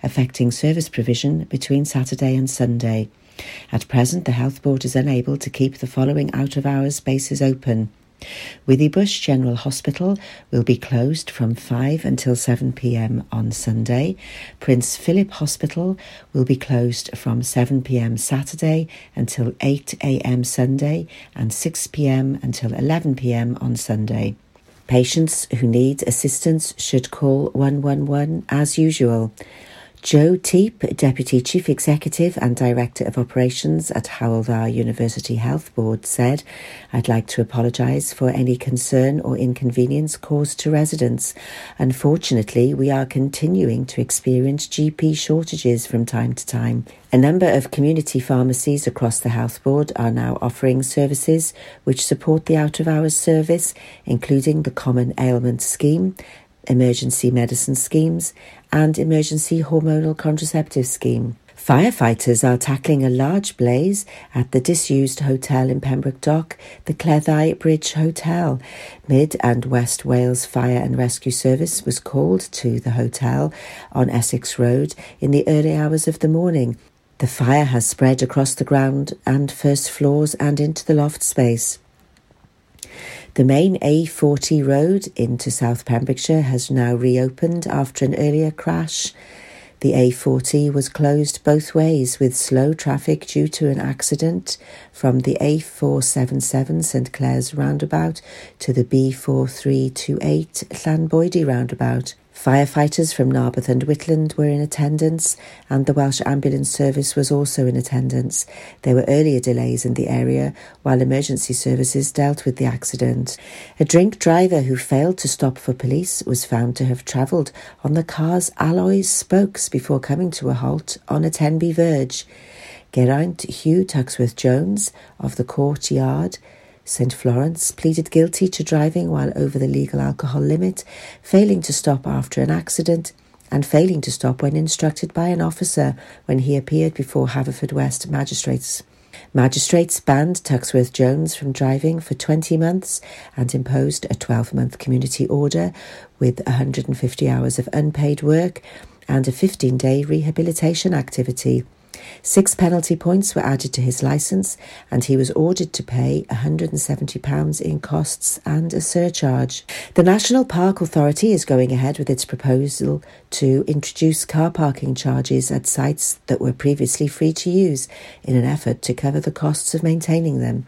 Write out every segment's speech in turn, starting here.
affecting service provision between Saturday and Sunday. At present, the Health Board is unable to keep the following out of hours spaces open. Withybush General Hospital will be closed from 5 until 7 pm on Sunday. Prince Philip Hospital will be closed from 7 pm Saturday until 8 am Sunday and 6 pm until 11 pm on Sunday. Patients who need assistance should call 111 as usual. Joe Teape, Deputy Chief Executive and Director of Operations at Hywel Dda University Health Board, said, I'd like to apologise for any concern or inconvenience caused to residents. Unfortunately, we are continuing to experience GP shortages from time to time. A number of community pharmacies across the Health Board are now offering services which support the out of hours service, including the Common Ailment Scheme, emergency medicine schemes, and emergency hormonal contraceptive scheme. Firefighters are tackling a large blaze at the disused hotel in Pembroke Dock, the Cleddau Bridge Hotel. Mid and West Wales Fire and Rescue Service was called to the hotel on Essex Road in the early hours of the morning. The fire has spread across the ground and first floors and into the loft space. The main A40 road into South Pembrokeshire has now reopened after an earlier crash. The A40 was closed both ways with slow traffic due to an accident from the A477 St Clears roundabout to the B4328 Llanboidy roundabout. Firefighters from Narberth and Whitland were in attendance, and the Welsh Ambulance Service was also in attendance. There were earlier delays in the area while emergency services dealt with the accident. A drink driver who failed to stop for police was found to have travelled on the car's alloy spokes before coming to a halt on a Tenby verge. Geraint Hugh Tuxworth Jones of the courtyard St Florence pleaded guilty to driving while over the legal alcohol limit, failing to stop after an accident, and failing to stop when instructed by an officer when he appeared before Haverfordwest magistrates. Magistrates banned Tuxworth Jones from driving for 20 months and imposed a 12 month community order with 150 hours of unpaid work and a 15 day rehabilitation activity. Six penalty points were added to his licence, and he was ordered to pay £170 in costs and a surcharge. The National Park Authority is going ahead with its proposal to introduce car parking charges at sites that were previously free to use in an effort to cover the costs of maintaining them.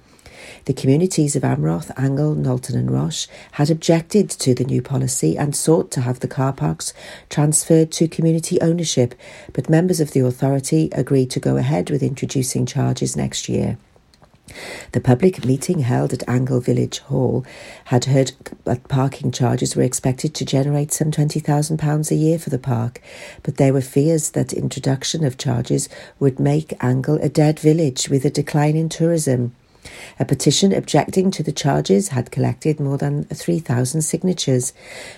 The communities of Amroth, Angle, Nolton, and Roch had objected to the new policy and sought to have the car parks transferred to community ownership, but members of the authority agreed to go ahead with introducing charges next year. The public meeting held at Angle Village Hall had heard that parking charges were expected to generate some £20,000 a year for the park, but there were fears that introduction of charges would make Angle a dead village with a decline in tourism. A petition objecting to the charges had collected more than 3,000 signatures.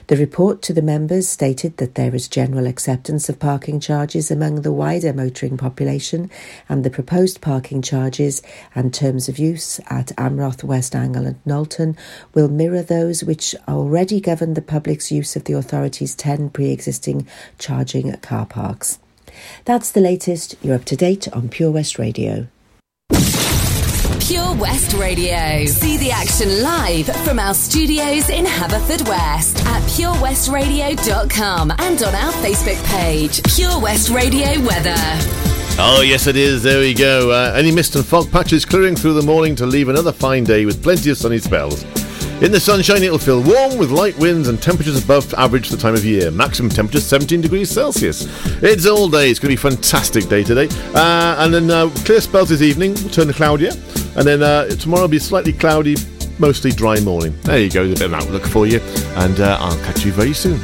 The report to the members stated that there is general acceptance of parking charges among the wider motoring population, and the proposed parking charges and terms of use at Amroth, West Angle, and Nolton will mirror those which already govern the public's use of the authority's 10 pre existing charging car parks. That's the latest. You're up to date on Pure West Radio. Pure West Radio. See the action live from our studios in Haverfordwest at purewestradio.com and on our Facebook page, Pure West Radio Weather. Oh, yes, it is. There we go. Uh, any mist and fog patches clearing through the morning to leave another fine day with plenty of sunny spells. In the sunshine, it'll feel warm with light winds and temperatures above average for the time of year. Maximum temperature 17 degrees Celsius. It's all day. It's going to be a fantastic day today. Uh, and then uh, clear spells this evening. We'll turn cloudier. And then uh, tomorrow will be slightly cloudy, mostly dry morning. There you go. There's a bit of outlook for you. And uh, I'll catch you very soon.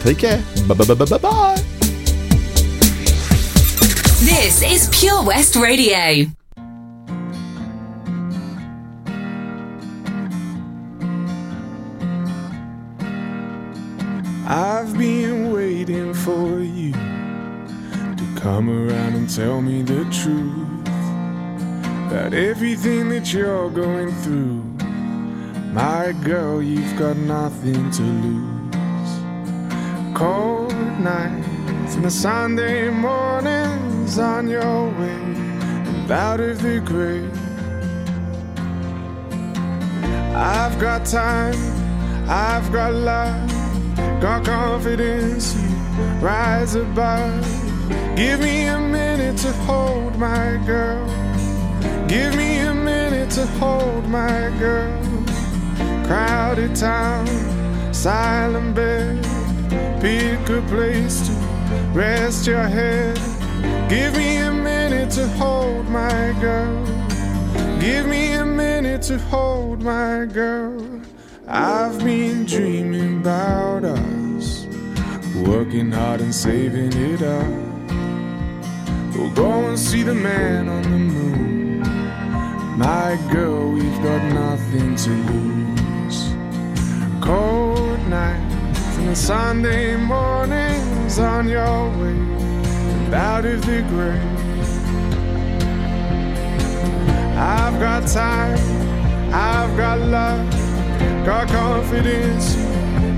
Take care. Bye bye bye bye bye. This is Pure West Radio. I've been waiting for you to come around and tell me the truth about everything that you're going through. My girl, you've got nothing to lose. Cold nights and the Sunday mornings on your way and out of the grave. I've got time, I've got love, got confidence, rise above. Give me a minute to hold my girl. Give me a minute to hold my girl. Crowded town, silent bed. Pick a place to rest your head. Give me a minute to hold my girl. Give me a minute to hold my girl. I've been dreaming about us, working hard and saving it up. We'll go and see the man on the moon. My girl, we've got nothing to lose. Cold nights and Sunday mornings on your way out of the grave. I've got time, I've got love, got confidence,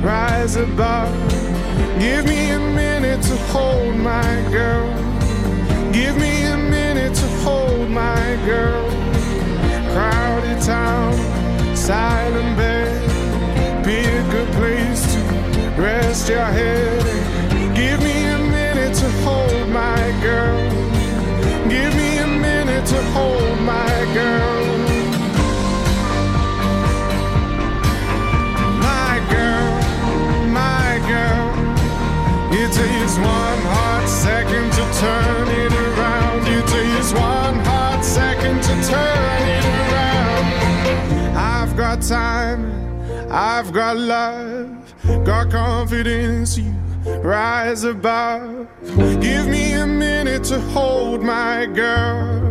rise above. Give me a minute to hold my girl. Give me a minute to hold my girl. Crowded town, silent bed. be a good place to rest your head. Give me a minute to hold my girl. Give me a minute to hold my girl. Takes one hot second to turn it around. It takes one hot second to turn it around. I've got time, I've got love, got confidence. You rise above. Give me a minute to hold my girl.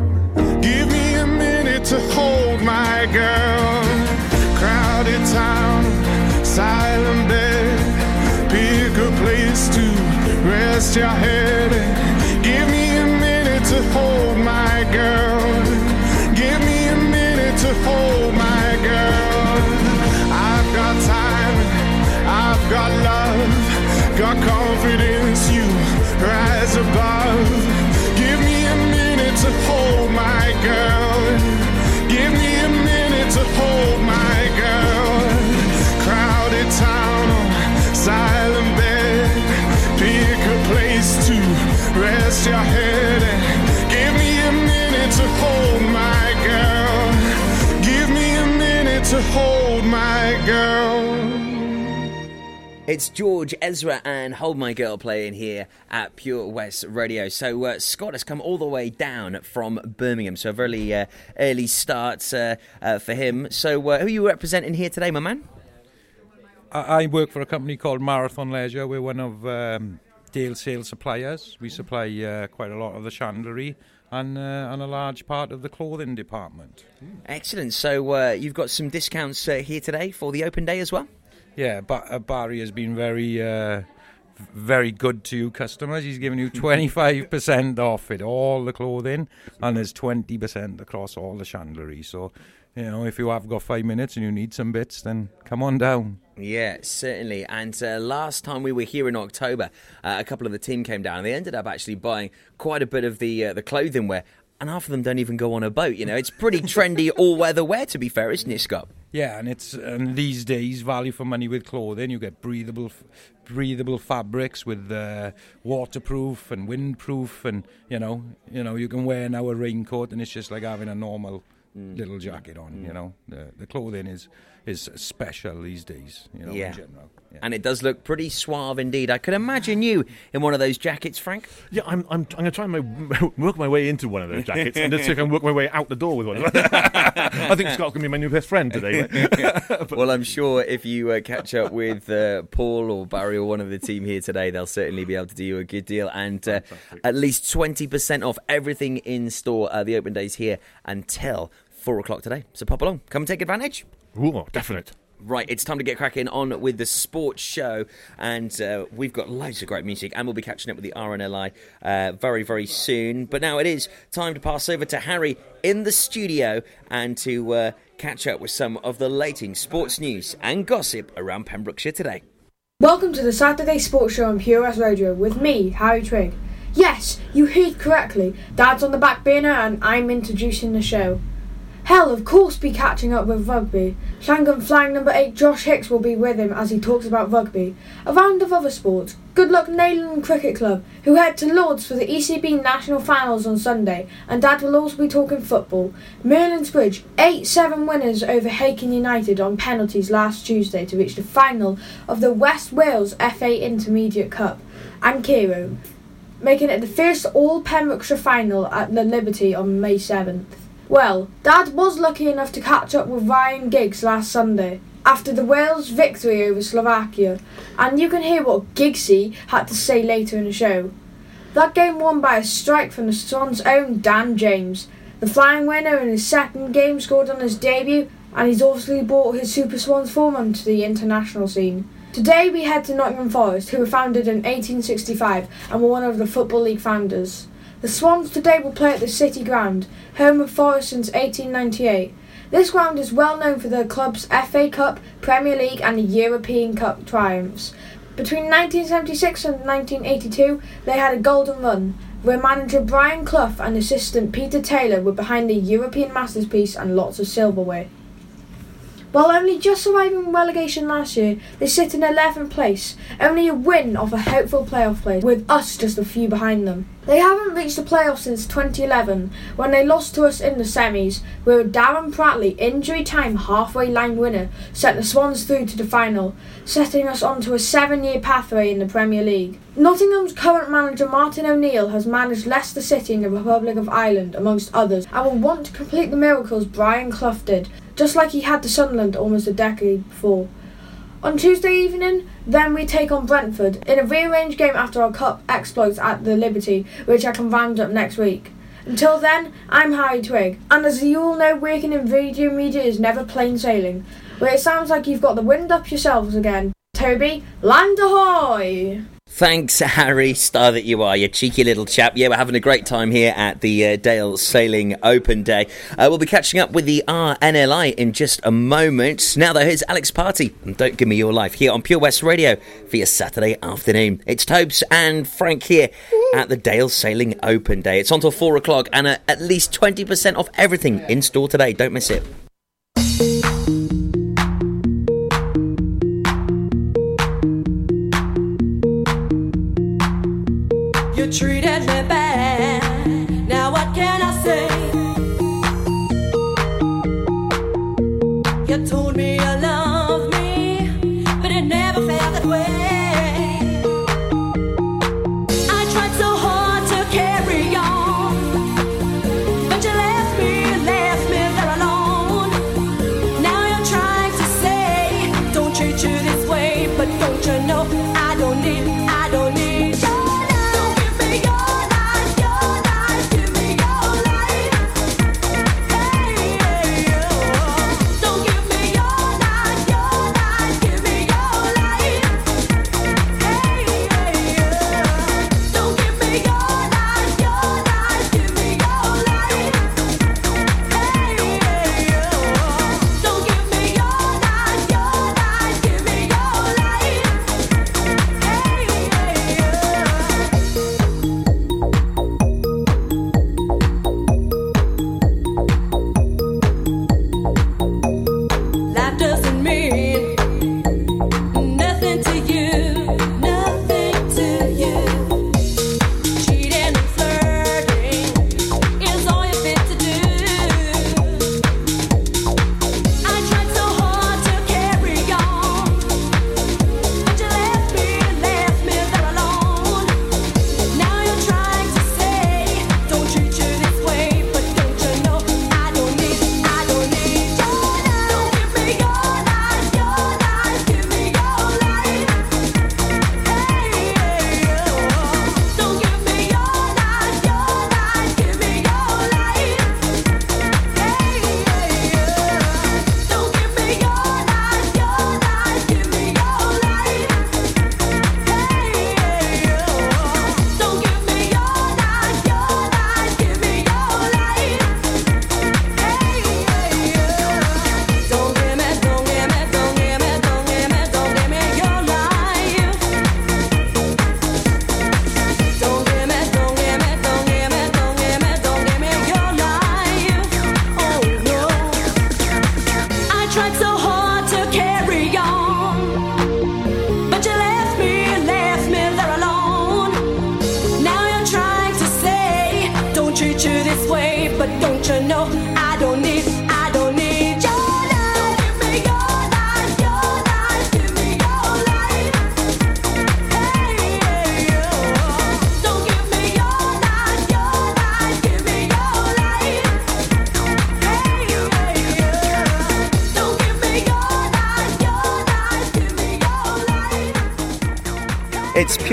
Give me a minute to hold my girl. Crowded town, silent bed. Pick a place to rest your head. Give me a minute to hold my girl. Give me a minute to hold my girl. I've got time, I've got love, got confidence. It's George Ezra and Hold My Girl playing here at Pure West Radio. So uh, Scott has come all the way down from Birmingham, so a very uh, early start uh, uh, for him. So uh, who are you representing here today, my man? I, I work for a company called Marathon Leisure. We're one of um, Dale Sales suppliers. We supply uh, quite a lot of the chandlery and, uh, and a large part of the clothing department. Excellent. So uh, you've got some discounts uh, here today for the open day as well? Yeah, but uh, Barry has been very, uh, very good to you customers. He's given you 25% off it, all the clothing, and there's 20% across all the chandlery. So, you know, if you have got five minutes and you need some bits, then come on down. Yeah, certainly. And uh, last time we were here in October, uh, a couple of the team came down. and They ended up actually buying quite a bit of the uh, the clothing wear, and half of them don't even go on a boat. You know, it's pretty trendy all weather wear, to be fair, isn't it, Scott? Yeah, and it's and these days value for money with clothing. You get breathable, breathable fabrics with uh, waterproof and windproof, and you know, you know, you can wear now a raincoat, and it's just like having a normal little jacket on. You know, the the clothing is is special these days. You know, Yeah. in general. Yeah. And it does look pretty suave indeed. I could imagine you in one of those jackets, Frank. Yeah, I'm, I'm, I'm going to try and my, work my way into one of those jackets and just see if I can work my way out the door with one. I think Scott's going to be my new best friend today. well, I'm sure if you uh, catch up with uh, Paul or Barry or one of the team here today, they'll certainly be able to do you a good deal. And uh, at least 20% off everything in store. Uh, the open days here until four o'clock today. So pop along, come and take advantage. Ooh, definite. Right, it's time to get cracking on with the sports show, and uh, we've got loads of great music, and we'll be catching up with the RNLI uh, very, very soon. But now it is time to pass over to Harry in the studio and to uh, catch up with some of the latest sports news and gossip around Pembrokeshire today. Welcome to the Saturday Sports Show on Pure West Radio with me, Harry Trigg. Yes, you heard correctly. Dad's on the back burner and I'm introducing the show. Hell, of course, be catching up with rugby. Shangham flying number 8 Josh Hicks will be with him as he talks about rugby. A round of other sports. Good luck Neyland Cricket Club, who head to Lords for the ECB National Finals on Sunday, and Dad will also be talking football. Merlin's Bridge, 8-7 winners over Hakin United on penalties last Tuesday to reach the final of the West Wales FA Intermediate Cup. And Carew, making it the first all Pembrokeshire final at the Liberty on May 7th. Well, Dad was lucky enough to catch up with Ryan Giggs last Sunday after the Wales victory over Slovakia, and you can hear what Giggsy had to say later in the show. That game won by a strike from the Swans' own Dan James, the flying winner in his second game scored on his debut, and he's obviously brought his Super Swans form onto the international scene. Today we head to Nottingham Forest, who were founded in 1865 and were one of the Football League founders. The Swans today will play at the City Ground, home of Forest since 1898. This ground is well known for the club's FA Cup, Premier League, and European Cup triumphs. Between 1976 and 1982, they had a golden run, where manager Brian Clough and assistant Peter Taylor were behind the European masterpiece and lots of silverware. While only just surviving relegation last year, they sit in 11th place, only a win off a hopeful playoff place, with us just a few behind them. They haven't reached the playoffs since 2011, when they lost to us in the semis, where Darren Pratley injury time halfway line winner sent the Swans through to the final, setting us onto a seven year pathway in the Premier League. Nottingham's current manager Martin O'Neill has managed Leicester City in the Republic of Ireland, amongst others, and will want to complete the miracles Brian Clough did, just like he had to Sunderland almost a decade before. On Tuesday evening, then we take on Brentford in a rearranged game after our cup exploits at the Liberty, which I can round up next week. Until then, I'm Harry Twig, and as you all know, working in video media is never plain sailing, where it sounds like you've got the wind up yourselves again. Toby, land ahoy! Thanks, Harry, star that you are, you cheeky little chap. Yeah, we're having a great time here at the uh, Dale Sailing Open Day. Uh, we'll be catching up with the RNLI in just a moment. Now, though, here's Alex Party and Don't Give Me Your Life here on Pure West Radio for your Saturday afternoon. It's Tobes and Frank here at the Dale Sailing Open Day. It's on till four o'clock and uh, at least 20% off everything in store today. Don't miss it. Treated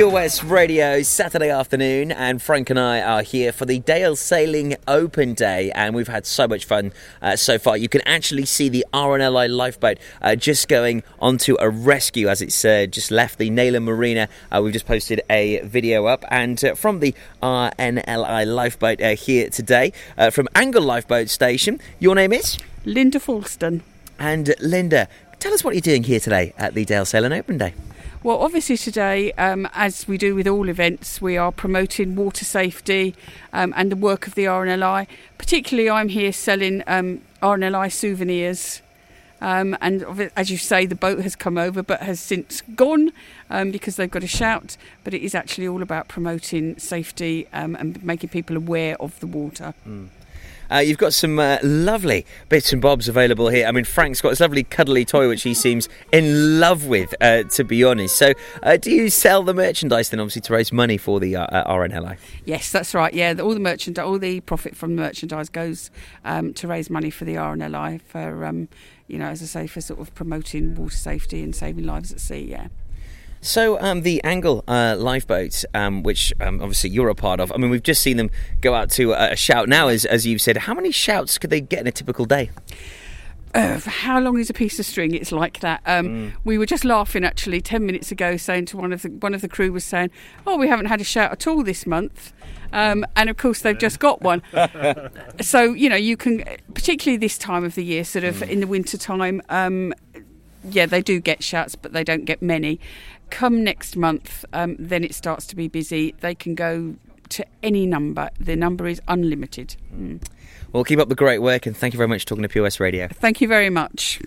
Pure West Radio Saturday afternoon, and Frank and I are here for the Dale Sailing Open Day, and we've had so much fun uh, so far. You can actually see the RNLI lifeboat uh, just going onto a rescue as it's uh, just left the Neyland Marina. Uh, we've just posted a video up, and uh, from the RNLI lifeboat uh, here today, uh, from Angle Lifeboat Station. Your name is? Linda Falston. And Linda, tell us what you're doing here today at the Dale Sailing Open Day. Well, obviously, today, um, as we do with all events, we are promoting water safety um, and the work of the RNLI. Particularly, I'm here selling um, RNLI souvenirs. Um, and as you say, the boat has come over but has since gone um, because they've got a shout. But it is actually all about promoting safety um, and making people aware of the water. Uh, you've got some uh, lovely bits and bobs available here. I mean, Frank's got this lovely cuddly toy which he seems in love with, uh, to be honest. So, uh, do you sell the merchandise then, obviously, to raise money for the uh, uh, RNLI? Yes, that's right. Yeah, all the merchandise, all the profit from the merchandise goes um, to raise money for the RNLI for, um, you know, as I say, for sort of promoting water safety and saving lives at sea. Yeah. So, um, the Angle uh, lifeboat, um, which um, obviously you're a part of, I mean, we've just seen them go out to a, a shout now, as, as you've said. How many shouts could they get in a typical day? Uh, how long is a piece of string? It's like that. Um, We were just laughing actually ten minutes ago, saying to one of the one of the crew was saying, "Oh, we haven't had a shout at all this month," um, and of course they've just got one. so you know you can, particularly this time of the year, sort of in the winter time. Um, yeah, they do get shouts, but they don't get many. Come next month, um, then it starts to be busy. They can go to any number. The number is unlimited. Mm. Well, keep up the great work, and thank you very much for talking to POS Radio. Thank you very much.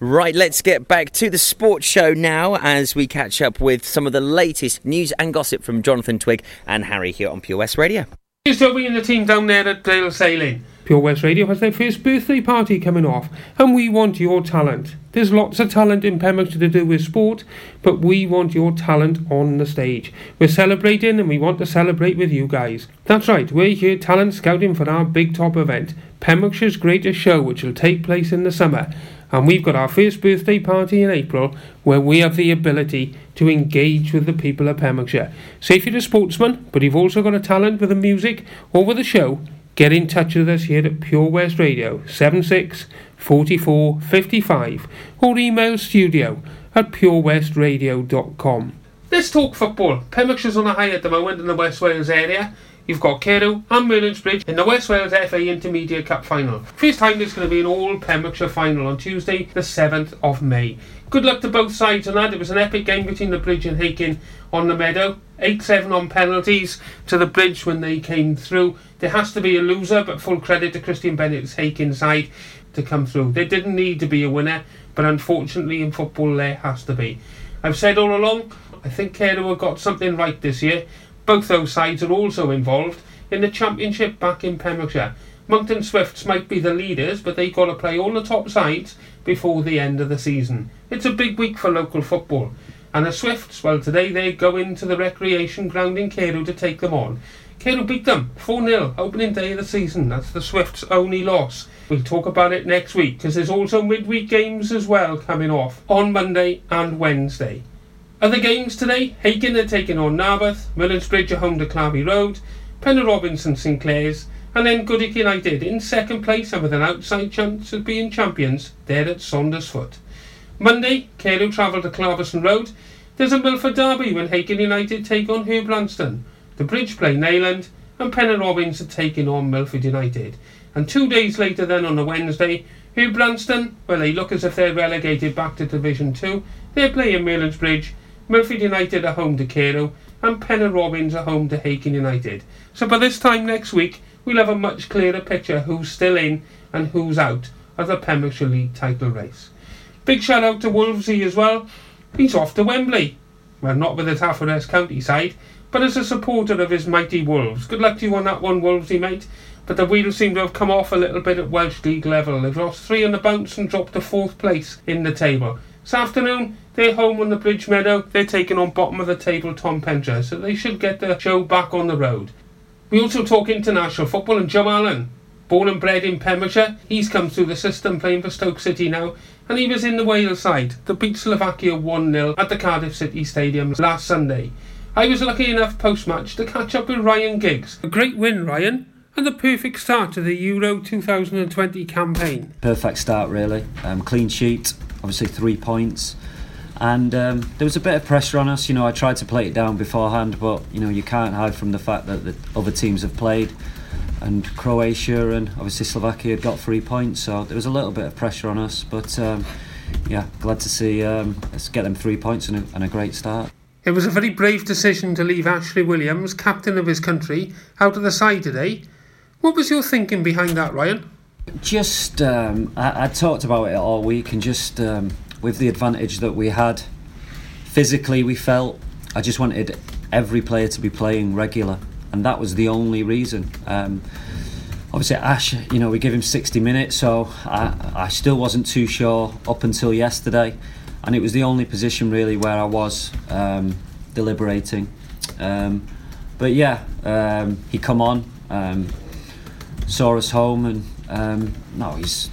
Right, let's get back to the sports show now as we catch up with some of the latest news and gossip from Jonathan Twig and Harry here on Pure West Radio. Here's Toby and the team down there at Dale Sailing. Pure West Radio has their first birthday party coming off, and we want your talent. There's lots of talent in Pembrokeshire to do with sport, but we want your talent on the stage. We're celebrating and we want to celebrate with you guys. That's right, we're here talent scouting for our big top event, Pembrokeshire's greatest show, which will take place in the summer. And we've got our first birthday party in April where we have the ability to engage with the people of Pembrokeshire. So if you're a sportsman, but you've also got a talent with the music or with the show, get in touch with us here at Pure West Radio 76 44 55 or email studio at purewestradio.com. Let's talk football. Pembrokeshire's on a high at the moment in the West Wales area. You've got Carew and Merlinsbridge in the West Wales FA Intermediate Cup final. First time there's going to be an all Pembrokeshire final on Tuesday, the 7th of May. Good luck to both sides on that. It was an epic game between the Bridge and Hakin on the meadow. 8 7 on penalties to the Bridge when they came through. There has to be a loser, but full credit to Christian Bennett's Hakin side to come through. There didn't need to be a winner, but unfortunately in football there has to be. I've said all along, I think have got something right this year. Both those sides are also involved in the championship back in Pembrokeshire. Monkton Swifts might be the leaders, but they've got to play all the top sides before the end of the season. It's a big week for local football. And the Swifts, well, today they go into the recreation ground in Carew to take them on. Carew beat them 4 0, opening day of the season. That's the Swifts' only loss. We'll talk about it next week because there's also midweek games as well coming off on Monday and Wednesday. Other games today, Hakin are taking on Narberth, Merlinsbridge are home to Clarby Road, Penner Robinson Sinclair's, and then Goodwick United in second place and with an outside chance of being champions, they're at Saundersfoot. Monday, Carew travel to Clarbeston Road. There's a Milford derby when Hakin United take on Herbrandston. The Bridge play Neyland, and Pennar Robins are taking on Milford United. And two days later, then on a Wednesday, Herbrandston, well, they look as if they're relegated back to Division 2. They're playing Merlin's Bridge. Milford United are home to Carew, and Pennar Robins are home to Hakin United. So by this time next week, we'll have a much clearer picture who's still in and who's out of the Pembrokeshire League title race. Big shout out to Wolvesy as well. He's off to Wembley. Well, not with the Haverfordwest County side, but as a supporter of his mighty Wolves. Good luck to you on that one, Wolvesy, mate. but the wheels seem to have come off a little bit at Welsh League level. They've lost three on the bounce and dropped to fourth place in the table. This afternoon, they're home on the Bridge Meadow. They're taking on bottom of the table Ton Pentre, so they should get the show back on the road. We also talk international football and Joe Allen. Born and bred in Pembrokeshire, he's come through the system playing for Stoke City now, and he was in the Wales side that beat Slovakia 1 0 at the Cardiff City Stadium last Sunday. I was lucky enough post match to catch up with Ryan Giggs. A great win, Ryan, and the perfect start to the Euro 2020 campaign. perfect start really. Um, clean sheet, obviously three points, and um, there was a bit of pressure on us. You know, I tried to play it down beforehand, but you know you can't hide from the fact that the other teams have played, and Croatia and obviously Slovakia had got three points, so there was a little bit of pressure on us. But um, yeah, glad to see um, us get them three points and a, and a great start. It was a very brave decision to leave Ashley Williams, captain of his country, out of the side today. What was your thinking behind that, Ryan? Just, um, I, I talked about it all week, and just um, with the advantage that we had physically, we felt I just wanted every player to be playing regular, and that was the only reason. Um, obviously, Ash, you know, we give him 60 minutes, so I, I still wasn't too sure up until yesterday, and it was the only position really where I was um, deliberating. Um, but yeah, um, he come on, um, saw us home, and um, no, he's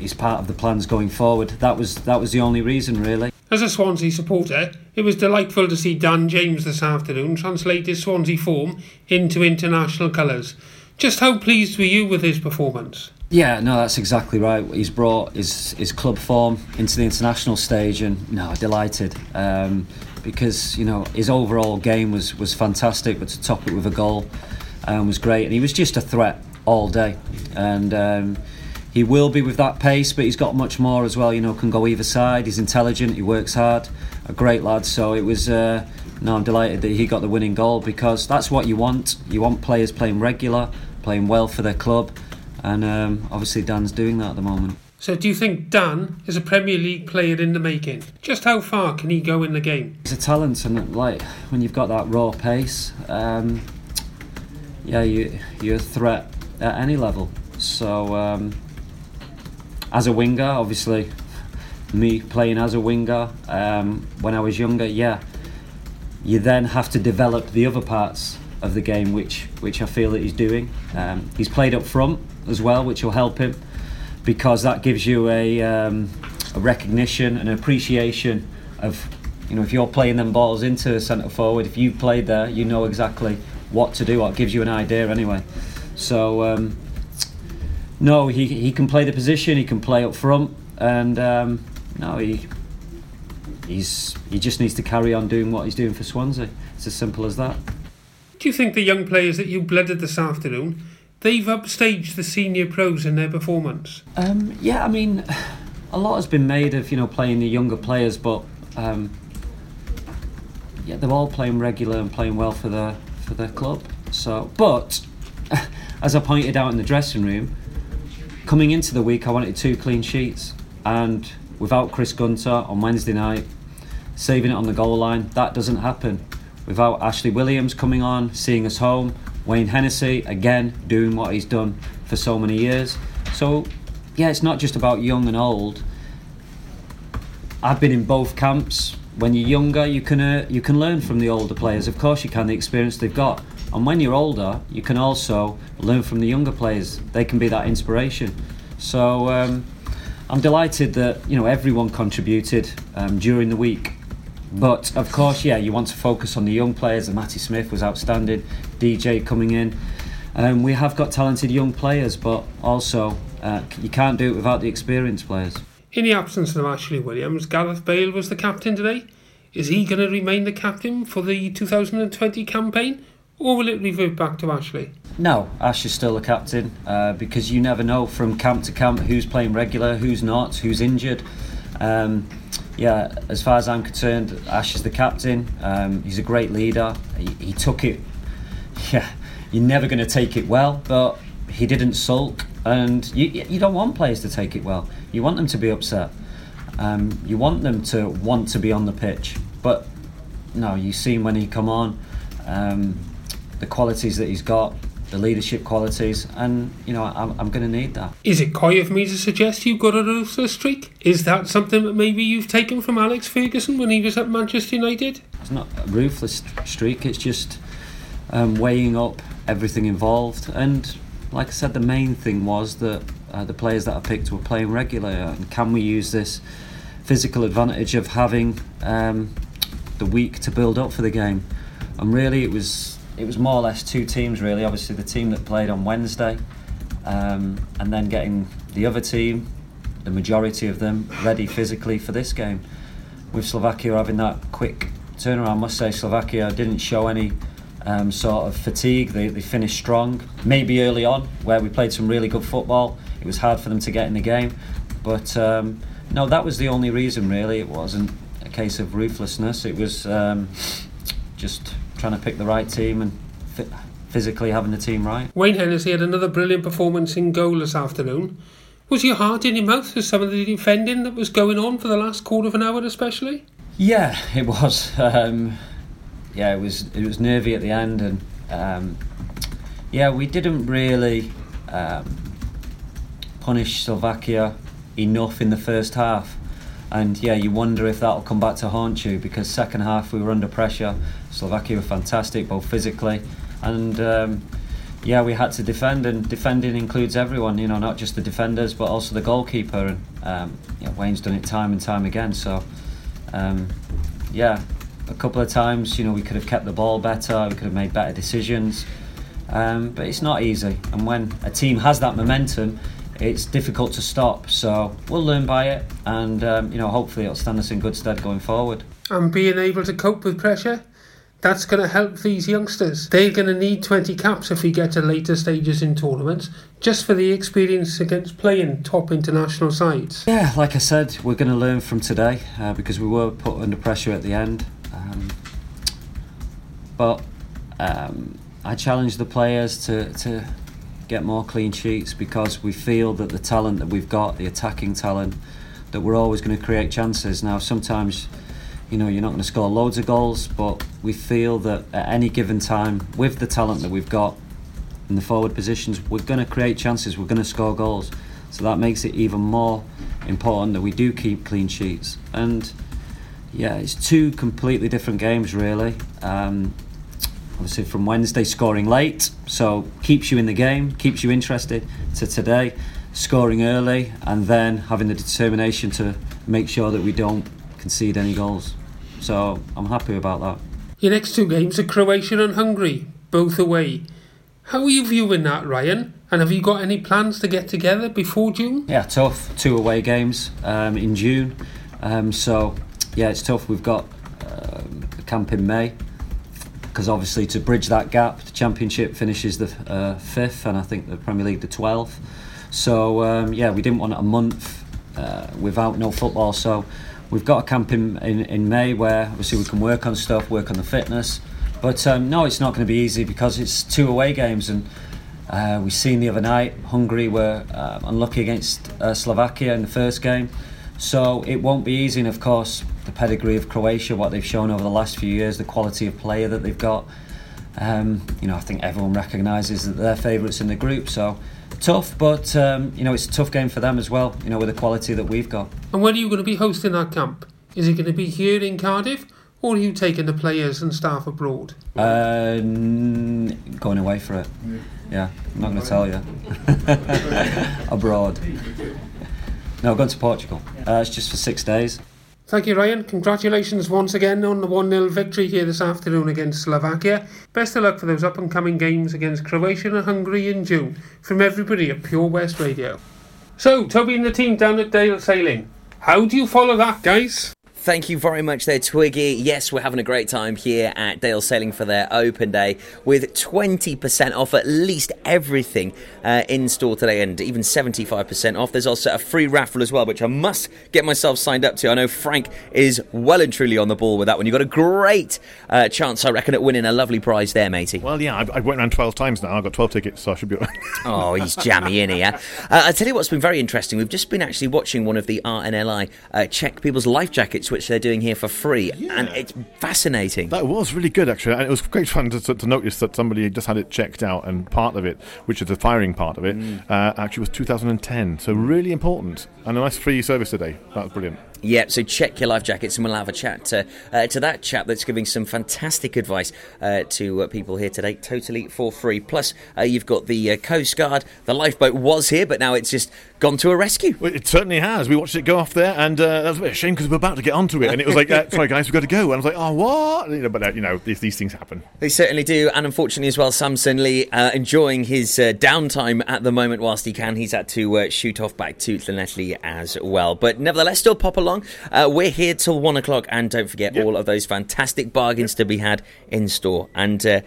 he's part of the plans going forward. That was that was the only reason really. As a Swansea supporter, it was delightful to see Dan James this afternoon translate his Swansea form into international colours. Just how pleased were you with his performance? Yeah, no, that's exactly right. He's brought his his club form into the international stage, and no, delighted um, because you know his overall game was was fantastic. But to top it with a goal um, was great, and he was just a threat all day. And um, he will be with that pace, but he's got much more as well. You know, can go either side. He's intelligent. He works hard. A great lad. So it was. Uh, no, I'm delighted that he got the winning goal because that's what you want. You want players playing regular, playing well for their club, and um, obviously Dan's doing that at the moment. So, do you think Dan is a Premier League player in the making? Just how far can he go in the game? He's a talent, and like when you've got that raw pace, um, yeah, you you're a threat at any level. So, um, as a winger, obviously, me playing as a winger um, when I was younger, yeah, you then have to develop the other parts of the game, which which I feel that he's doing. Um, he's played up front as well, which will help him because that gives you a, um, a recognition and appreciation of you know if you're playing them balls into a centre forward, if you've played there, you know exactly what to do. Or it gives you an idea anyway. So um, no, he he can play the position. He can play up front, and um, no, he he's he just needs to carry on doing what he's doing for Swansea. It's as simple as that. Do you think the young players that you blooded this afternoon, they've upstaged the senior pros in their performance? Um, yeah, I mean, a lot has been made of you know playing the younger players, but um, yeah, they're all playing regular and playing well for their for their club. So, but as I pointed out in the dressing room, coming into the week, I wanted two clean sheets, and without Chris Gunter on Wednesday night, saving it on the goal line, that doesn't happen. Without Ashley Williams coming on, seeing us home, Wayne Hennessy again doing what he's done for so many years. So, yeah, it's not just about young and old. I've been in both camps. When you're younger, you can uh, you can learn from the older players. Of course, you can the experience they've got. And when you're older, you can also learn from the younger players. They can be that inspiration. So um, I'm delighted that you know everyone contributed um, during the week. But of course, yeah, you want to focus on the young players. And Matty Smith was outstanding. DJ coming in. Um, we have got talented young players, but also uh, you can't do it without the experienced players. In the absence of Ashley Williams, Gareth Bale was the captain today. Is he going to remain the captain for the 2020 campaign, or will it revert back to Ashley? No, Ash is still the captain uh, because you never know from camp to camp who's playing regular, who's not, who's injured. Um, yeah, as far as I'm concerned, Ash is the captain. Um, he's a great leader. He, he took it. Yeah, you're never going to take it well, but he didn't sulk. And you you don't want players to take it well. You want them to be upset. Um, you want them to want to be on the pitch. But no, you see him when he come on, um, the qualities that he's got. the leadership qualities, and you know I'm, I'm going to need that. Is it coy of me to suggest you've got a ruthless streak? Is that something that maybe you've taken from Alex Ferguson when he was at Manchester United? It's not a ruthless streak. It's just um, weighing up everything involved. And like I said, the main thing was that uh, the players that I picked were playing regularly. And can we use this physical advantage of having um, the week to build up for the game? And really, it was it was more or less two teams. Really, obviously the team that played on Wednesday, um, and then getting the other team, the majority of them, ready physically for this game. With Slovakia having that quick turnaround, I must say Slovakia didn't show any um, sort of fatigue. They, they finished strong. Maybe early on, where we played some really good football, it was hard for them to get in the game. But um, no, that was the only reason really. It wasn't a case of ruthlessness. It was um, just trying to pick the right team and physically having the team right. Wayne Hennessy had another brilliant performance in goal this afternoon. Was your heart in your mouth with some of the defending that was going on for the last quarter of an hour, especially? Yeah, it was. Um, yeah, it was. It was nervy at the end, and um, yeah, we didn't really um, punish Slovakia enough in the first half. And yeah, you wonder if that'll come back to haunt you because second half we were under pressure. Slovakia were fantastic, both physically and um, yeah, we had to defend, and defending includes everyone. You know, not just the defenders, but also the goalkeeper. And um, Wayne's done it time and time again. So um, yeah, a couple of times, you know, we could have kept the ball better. We could have made better decisions. Um, but it's not easy, and when a team has that momentum, it's difficult to stop. So we'll learn by it, and um, you know, hopefully it'll stand us in good stead going forward. And being able to cope with pressure, that's going to help these youngsters. They're going to need 20 caps if we get to later stages in tournaments, just for the experience against playing top international sides. Yeah, like I said, we're going to learn from today uh, because we were put under pressure at the end. Um, but um, I challenge the players to, to get more clean sheets because we feel that the talent that we've got, the attacking talent, that we're always going to create chances. Now, sometimes, you know, you're not going to score loads of goals, but we feel that at any given time, with the talent that we've got in the forward positions, we're going to create chances, we're going to score goals. So that makes it even more important that we do keep clean sheets. And yeah, it's two completely different games, really. Um, obviously, from Wednesday, scoring late, so keeps you in the game, keeps you interested, to today, scoring early, and then having the determination to make sure that we don't concede any goals. So I'm happy about that. Your next two games are Croatia and Hungary, both away. How are you viewing that, Ryan? And have you got any plans to get together before June? Yeah, tough. Two away games um, in June. Um, so, yeah, it's tough. We've got um, a camp in May because obviously to bridge that gap, the Championship finishes the uh, fifth, and I think the Premier League the twelfth. So um, yeah, we didn't want a month uh, without no football. So we've got a camp in, in, in May where obviously we can work on stuff, work on the fitness. But um, no, it's not going to be easy because it's two away games, and uh, we've seen the other night Hungary were uh, unlucky against uh, Slovakia in the first game. So it won't be easy, and of course, the pedigree of Croatia, what they've shown over the last few years, the quality of player that they've got. Um, you know, I think everyone recognises that they're favourites in the group. So tough, but um, you know, it's a tough game for them as well. You know, with the quality that we've got. And when are you going to be hosting that camp? Is it going to be here in Cardiff, or are you taking the players and staff abroad? Uh, going away for it. Yeah, I'm not going to tell you. Abroad. No, going to Portugal. Uh, it's just for six days. Thank you, Ryan. Congratulations once again on the 1 0 victory here this afternoon against Slovakia. Best of luck for those up and coming games against Croatia and Hungary in June. From everybody at Pure West Radio. So, Toby and the team down at Dale Sailing. How do you follow that, guys? Thank you very much there, Twiggy. Yes, we're having a great time here at Dale Sailing for their open day with 20% off at least everything uh, in store today and even 75% off. There's also a free raffle as well, which I must get myself signed up to. I know Frank is well and truly on the ball with that one. You've got a great uh, chance, I reckon, at winning a lovely prize there, matey. Well, yeah, I've, I've went around 12 times now. I've got 12 tickets, so I should be all right. Oh, he's jammy in here. Uh, I tell you what's been very interesting. We've just been actually watching one of the RNLI uh, check people's life jackets, which they're doing here for free, and it's fascinating. That was really good, actually, and it was great fun to, to, to notice that somebody just had it checked out, and part of it, which is the firing part of it, uh, actually was 2010. So really important, and a nice free service today. That was brilliant. Yeah, so check your life jackets and we'll have a chat to, uh, to that chap that's giving some fantastic advice uh, to uh, people here today, totally for free. Plus, uh, you've got the uh, Coast Guard. The lifeboat was here, but now it's just gone to a rescue. Well, it certainly has. We watched it go off there, and uh, that was a bit of a shame because we were about to get onto it, and it was like, uh, "Sorry, guys, we've got to go." And I was like, "Oh, what?" You know, but uh, you know, these, these things happen. They certainly do, and unfortunately as well, Samson Lee uh, enjoying his uh, downtime at the moment whilst he can. He's had to uh, shoot off back to Llanelli as well. But nevertheless, still pop along. Uh, we're here till one o'clock, and don't forget all of those fantastic bargains to be had in store, and uh,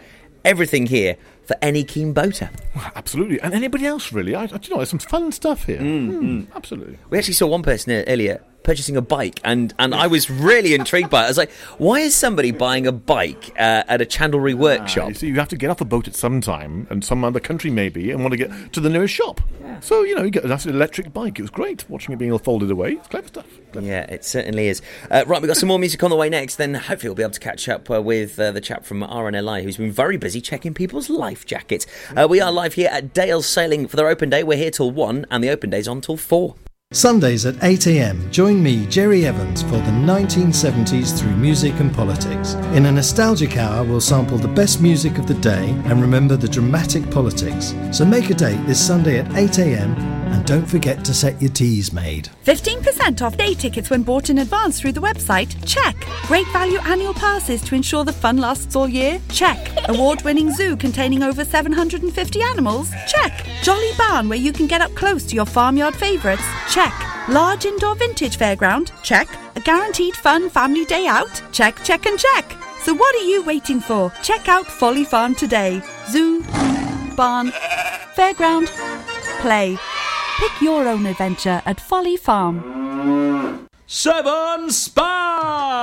everything here for any keen boater. Absolutely, and anybody else really? I, I, do you know, there's some fun stuff here. Mm, Absolutely. We actually saw one person earlier purchasing a bike, and, and I was really intrigued by it. I was like, why is somebody buying a bike uh, at a chandlery workshop? Ah, you see, you have to get off a boat at some time, and some other country maybe, and want to get to the nearest shop. So you know, you get a nice electric bike. It was great watching it being all folded away. It's clever stuff. Yeah, it certainly is. Uh, right, we've got some more music on the way next. Then hopefully we'll be able to catch up uh, with uh, the chap from RNLI who's been very busy checking people's life jackets. Uh, we are live here at Dale Sailing for their open day. We're here till 1 and the open day's on till 4. Sundays at 8am, join me, Jerry Evans, for the 1970s through music and politics. In a nostalgic hour, we'll sample the best music of the day and remember the dramatic politics. So make a date this Sunday at 8am and don't forget to set your Teasmade. 15% off day tickets when bought in advance through the website? Check. Great value annual passes to ensure the fun lasts all year? Check. Award winning zoo containing over 750 animals? Check. Jolly barn where you can get up close to your farmyard favourites? Check. Large indoor vintage fairground? Check. A guaranteed fun family day out? Check, check, and check. So what are you waiting for? Check out Folly Farm today. Zoo, barn, fairground, play. Pick your own adventure at Folly Farm. Seven Spice,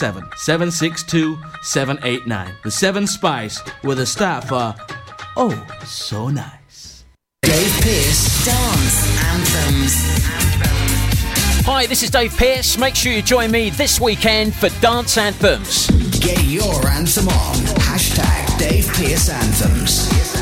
01437 762 789. The Seven Spice, with a staff are oh so nice. Dave Pearce Dance Anthems. Hi, this is Dave Pearce. Make sure you join me this weekend for Dance Anthems. Get your anthem on. Hashtag Dave Pearce Anthems.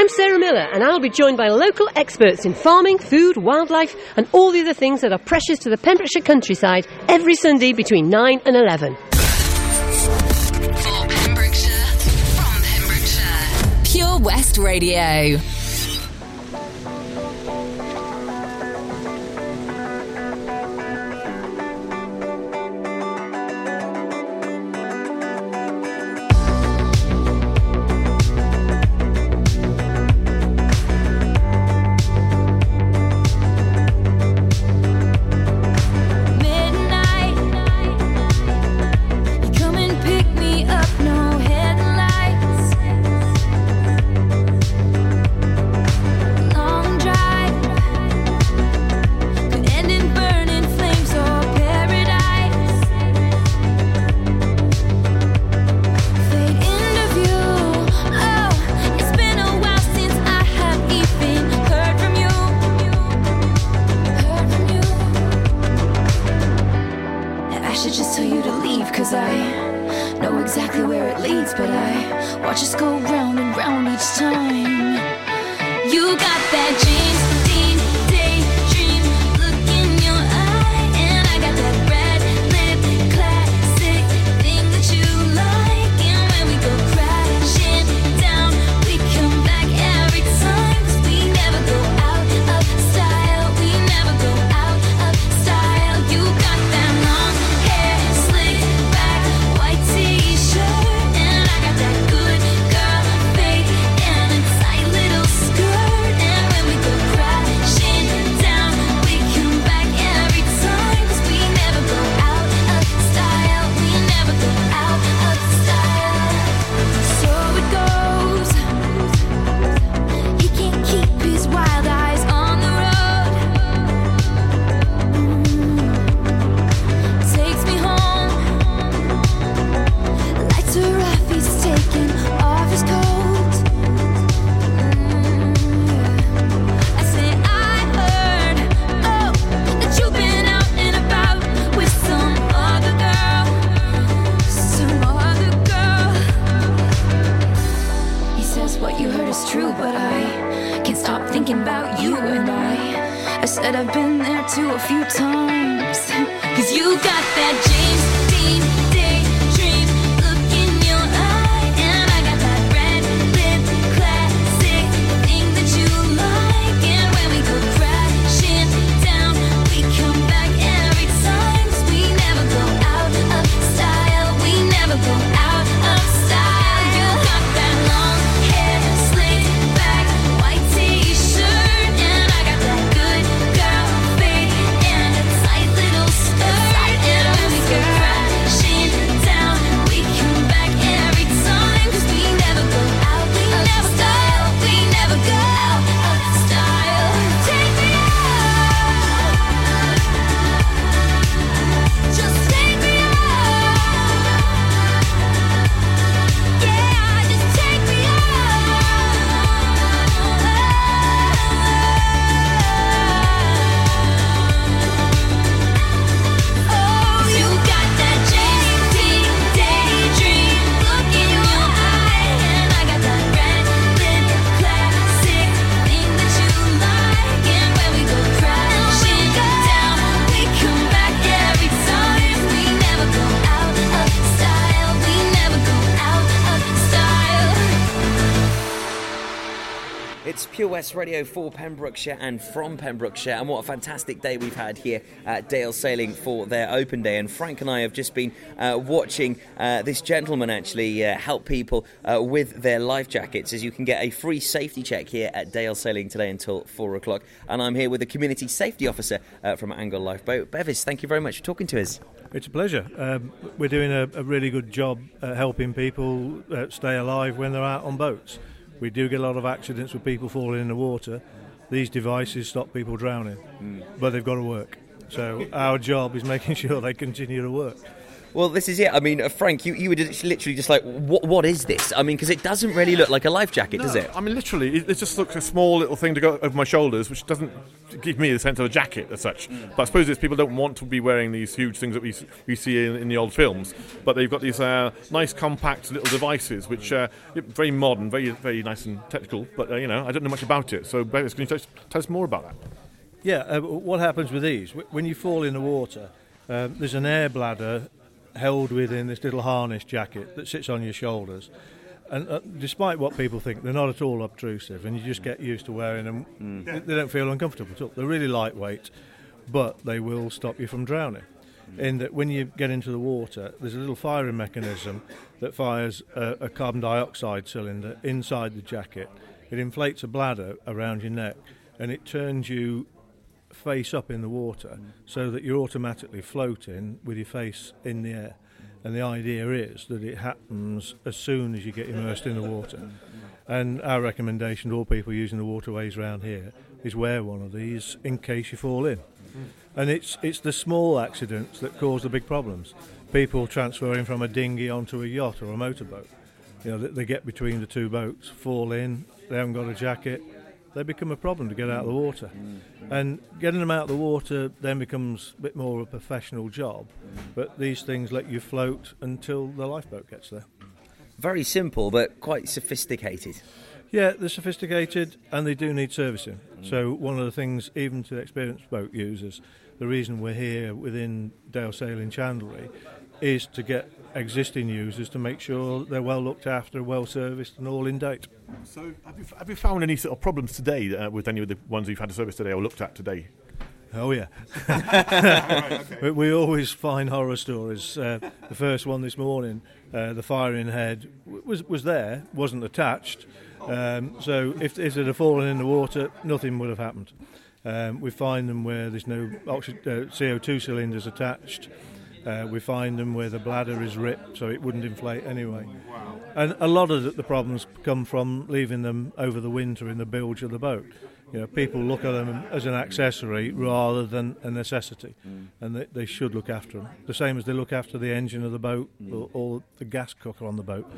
I'm Sarah Miller, and I'll be joined by local experts in farming, food, wildlife, and all the other things that are precious to the Pembrokeshire countryside every Sunday between 9 and 11. For Pembrokeshire, from Pembrokeshire, Pure West Radio. Too a few times. Cause you got that Radio for Pembrokeshire and from Pembrokeshire, and what a fantastic day we've had here at Dale Sailing for their open day. And Frank and I have just been uh, watching uh, this gentleman actually uh, help people uh, with their life jackets, as you can get a free safety check here at Dale Sailing today until four o'clock. And I'm here with the community safety officer uh, from Angle Lifeboat, Bevis. Thank you very much for talking to us. It's a pleasure. Um, we're doing a, a really good job uh, helping people stay alive when they're out on boats. We do get a lot of accidents with people falling in the water. These devices stop people drowning, hmm. but they've got to work. So our job is making sure they continue to work. Well, this is it. I mean, uh, Frank, you, you were just literally just like, what, what is this? I mean, because it doesn't really look like a life jacket, does it? I mean, literally, it, it just looks a small little thing to go over my shoulders, which doesn't give me the sense of a jacket as such. But I suppose it's people don't want to be wearing these huge things that we, we see in, in the old films. But they've got these uh, nice, compact little devices, which uh, are very modern, very, very nice and technical. But uh, you know, I don't know much about it. So, Bevis, can you tell us, tell us more about that? Yeah, uh, what happens with these? When you fall in the water, um, there's an air bladder held within this little harness jacket that sits on your shoulders. And uh, despite what people think, they're not at all obtrusive, and you just get used to wearing them. They- They don't feel uncomfortable at all. They're really lightweight, but they will stop you from drowning. In that, when you get into the water, there's a little firing mechanism that fires a, a carbon dioxide cylinder inside the jacket. It inflates a bladder around your neck, and it turns you face up in the water so that you're automatically floating with your face in the air. And the idea is that it happens as soon as you get immersed in the water. And our recommendation to all people using the waterways around here is wear one of these in case you fall in. And it's it's the small accidents that cause the big problems. People transferring from a dinghy onto a yacht or a motorboat. You know, they, they get between the two boats, fall in, they haven't got a jacket, they become a problem to get out of the water. And getting them out of the water then becomes a bit more of a professional job. But these things let you float until the lifeboat gets there. Very simple, but quite sophisticated. Yeah, they're sophisticated and they do need servicing. So one of the things, even to experienced boat users, the reason we're here within Dale Sailing Chandlery is to get existing users to make sure they're well looked after, well serviced, and all in date. So, have you, have you found any sort of problems today uh, with any of the ones you've had to service today or looked at today? Oh yeah, Right, okay. we, we always find horror stories. Uh, the first one this morning, uh, the firing head w- was was there, wasn't attached. Um, so if, if it had fallen in the water, nothing would have happened. Um, we find them where there's no oxy- uh, CO2 cylinders attached. Uh, we find them where the bladder is ripped, so it wouldn't inflate anyway. And a lot of the- problems come from leaving them over the winter in the bilge of the boat. You know, people look at them as an accessory rather than a necessity, and they, they should look after them. The same as they look after the engine of the boat or, or the gas cooker on the boat.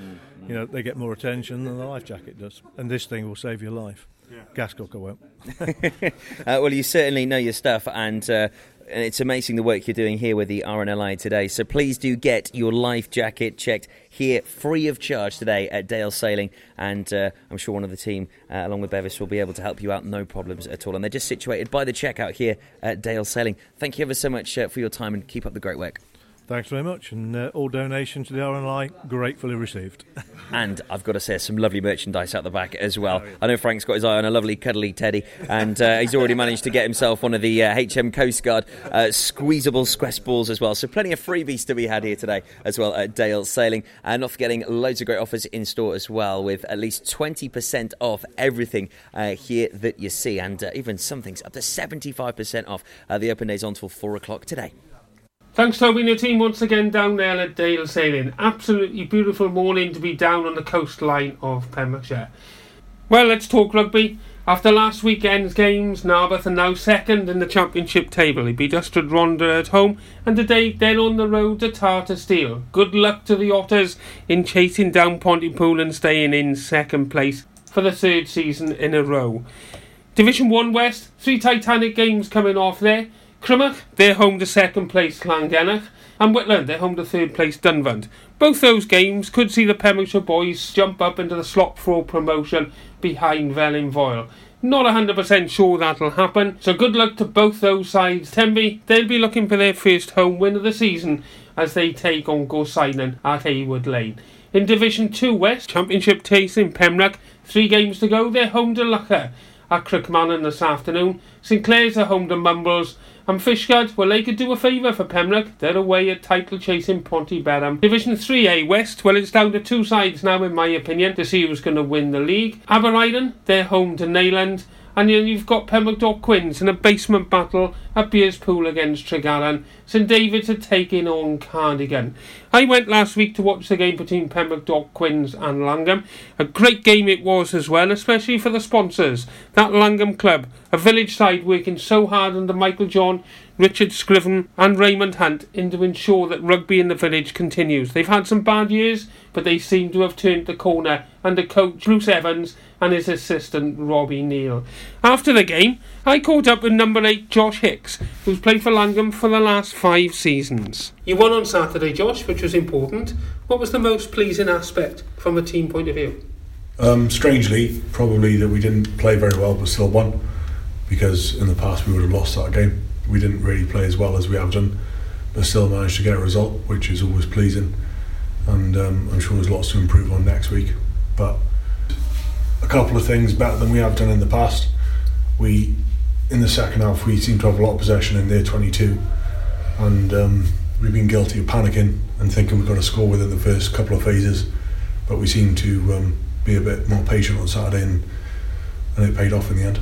You know, they get more attention than the life jacket does, and this thing will save your life. Yeah. gas cooker won't. uh, well, you certainly know your stuff, and uh, and it's amazing the work you're doing here with the RNLI today. So please do get your life jacket checked here free of charge today at Dale Sailing, and uh, I'm sure one of the team, uh, along with Bevis, will be able to help you out, no problems at all. And they're just situated by the checkout here at Dale Sailing. Thank you ever so much uh, for your time, and keep up the great work. Thanks very much, and uh, all donations to the RNLI gratefully received. And I've got to say, some lovely merchandise out the back as well. I know Frank's got his eye on a lovely cuddly teddy, and uh, he's already managed to get himself one of the uh, HM Coast Guard uh, squeezable squash balls as well. So plenty of freebies to be had here today as well at Dale Sailing. And not forgetting loads of great offers in store as well, with at least 20% off everything uh, here that you see, and uh, even some things up to 75% off. Uh, the open day's on till 4 o'clock today. Thanks, Toby and your team once again down there at Dale Sailing. Absolutely beautiful morning to be down on the coastline of Pembrokeshire. Well, let's talk rugby. After last weekend's games, Narberth are now second in the championship table. They beat Ystrad Rhondda at home, and today they're on the road to Tata Steel. Good luck to the Otters in chasing down Pontypool and staying in second place for the third season in a row. Division 1 West, three Titanic games coming off there. Crymych, they're home to second place Llangennech, and Whitland, they're home to third place Dunvant. Both those games could see the Pembrokeshire boys jump up into the slot for promotion behind Felinfoel. Not 100% sure that'll happen, so good luck to both those sides. Tenby, they'll be looking for their first home win of the season as they take on Gorseinon at Heywood Lane. In Division 2 West, Championship taste in Pembroke, three games to go, they're home to Loughor at Crickmarren this afternoon. St Clears are home to Mumbles. And Fishguard, well, they could do a favour for Pembroke. They're away at title chasing Pontyberem. Division 3A West, well, it's down to two sides now, in my opinion, to see who's going to win the league. Aberyden, they're home to Neyland. And then you've got Pembroke Quins in a basement battle at Bierspool against Tregaron. St David's are taking on Cardigan. I went last week to watch the game between Pembroke Quins and Llangwm. A great game it was as well, especially for the sponsors. That Llangwm club, a village side working so hard under Michael John, Richard Scriven and Raymond Hunt in to ensure that rugby in the village continues. They've had some bad years, but they seem to have turned the corner under coach Bruce Evans and his assistant Robbie Neal. After the game, I caught up with number 8 Josh Hicks, who's played for Llangwm for the last five seasons. You won on Saturday, Josh, which was important. What was the most pleasing aspect from a team point of view? Um, strangely, probably that we didn't play very well but still won because in the past we would have lost that game. We didn't really play as well as we have done, but still managed to get a result, which is always pleasing. And um, I'm sure there's lots to improve on next week. But a couple of things better than we have done in the past. We, in the second half, we seem to have a lot of possession in their 22, and um, we've been guilty of panicking and thinking we've got to score within the first couple of phases. But we seem to um, be a bit more patient on Saturday, and, and it paid off in the end.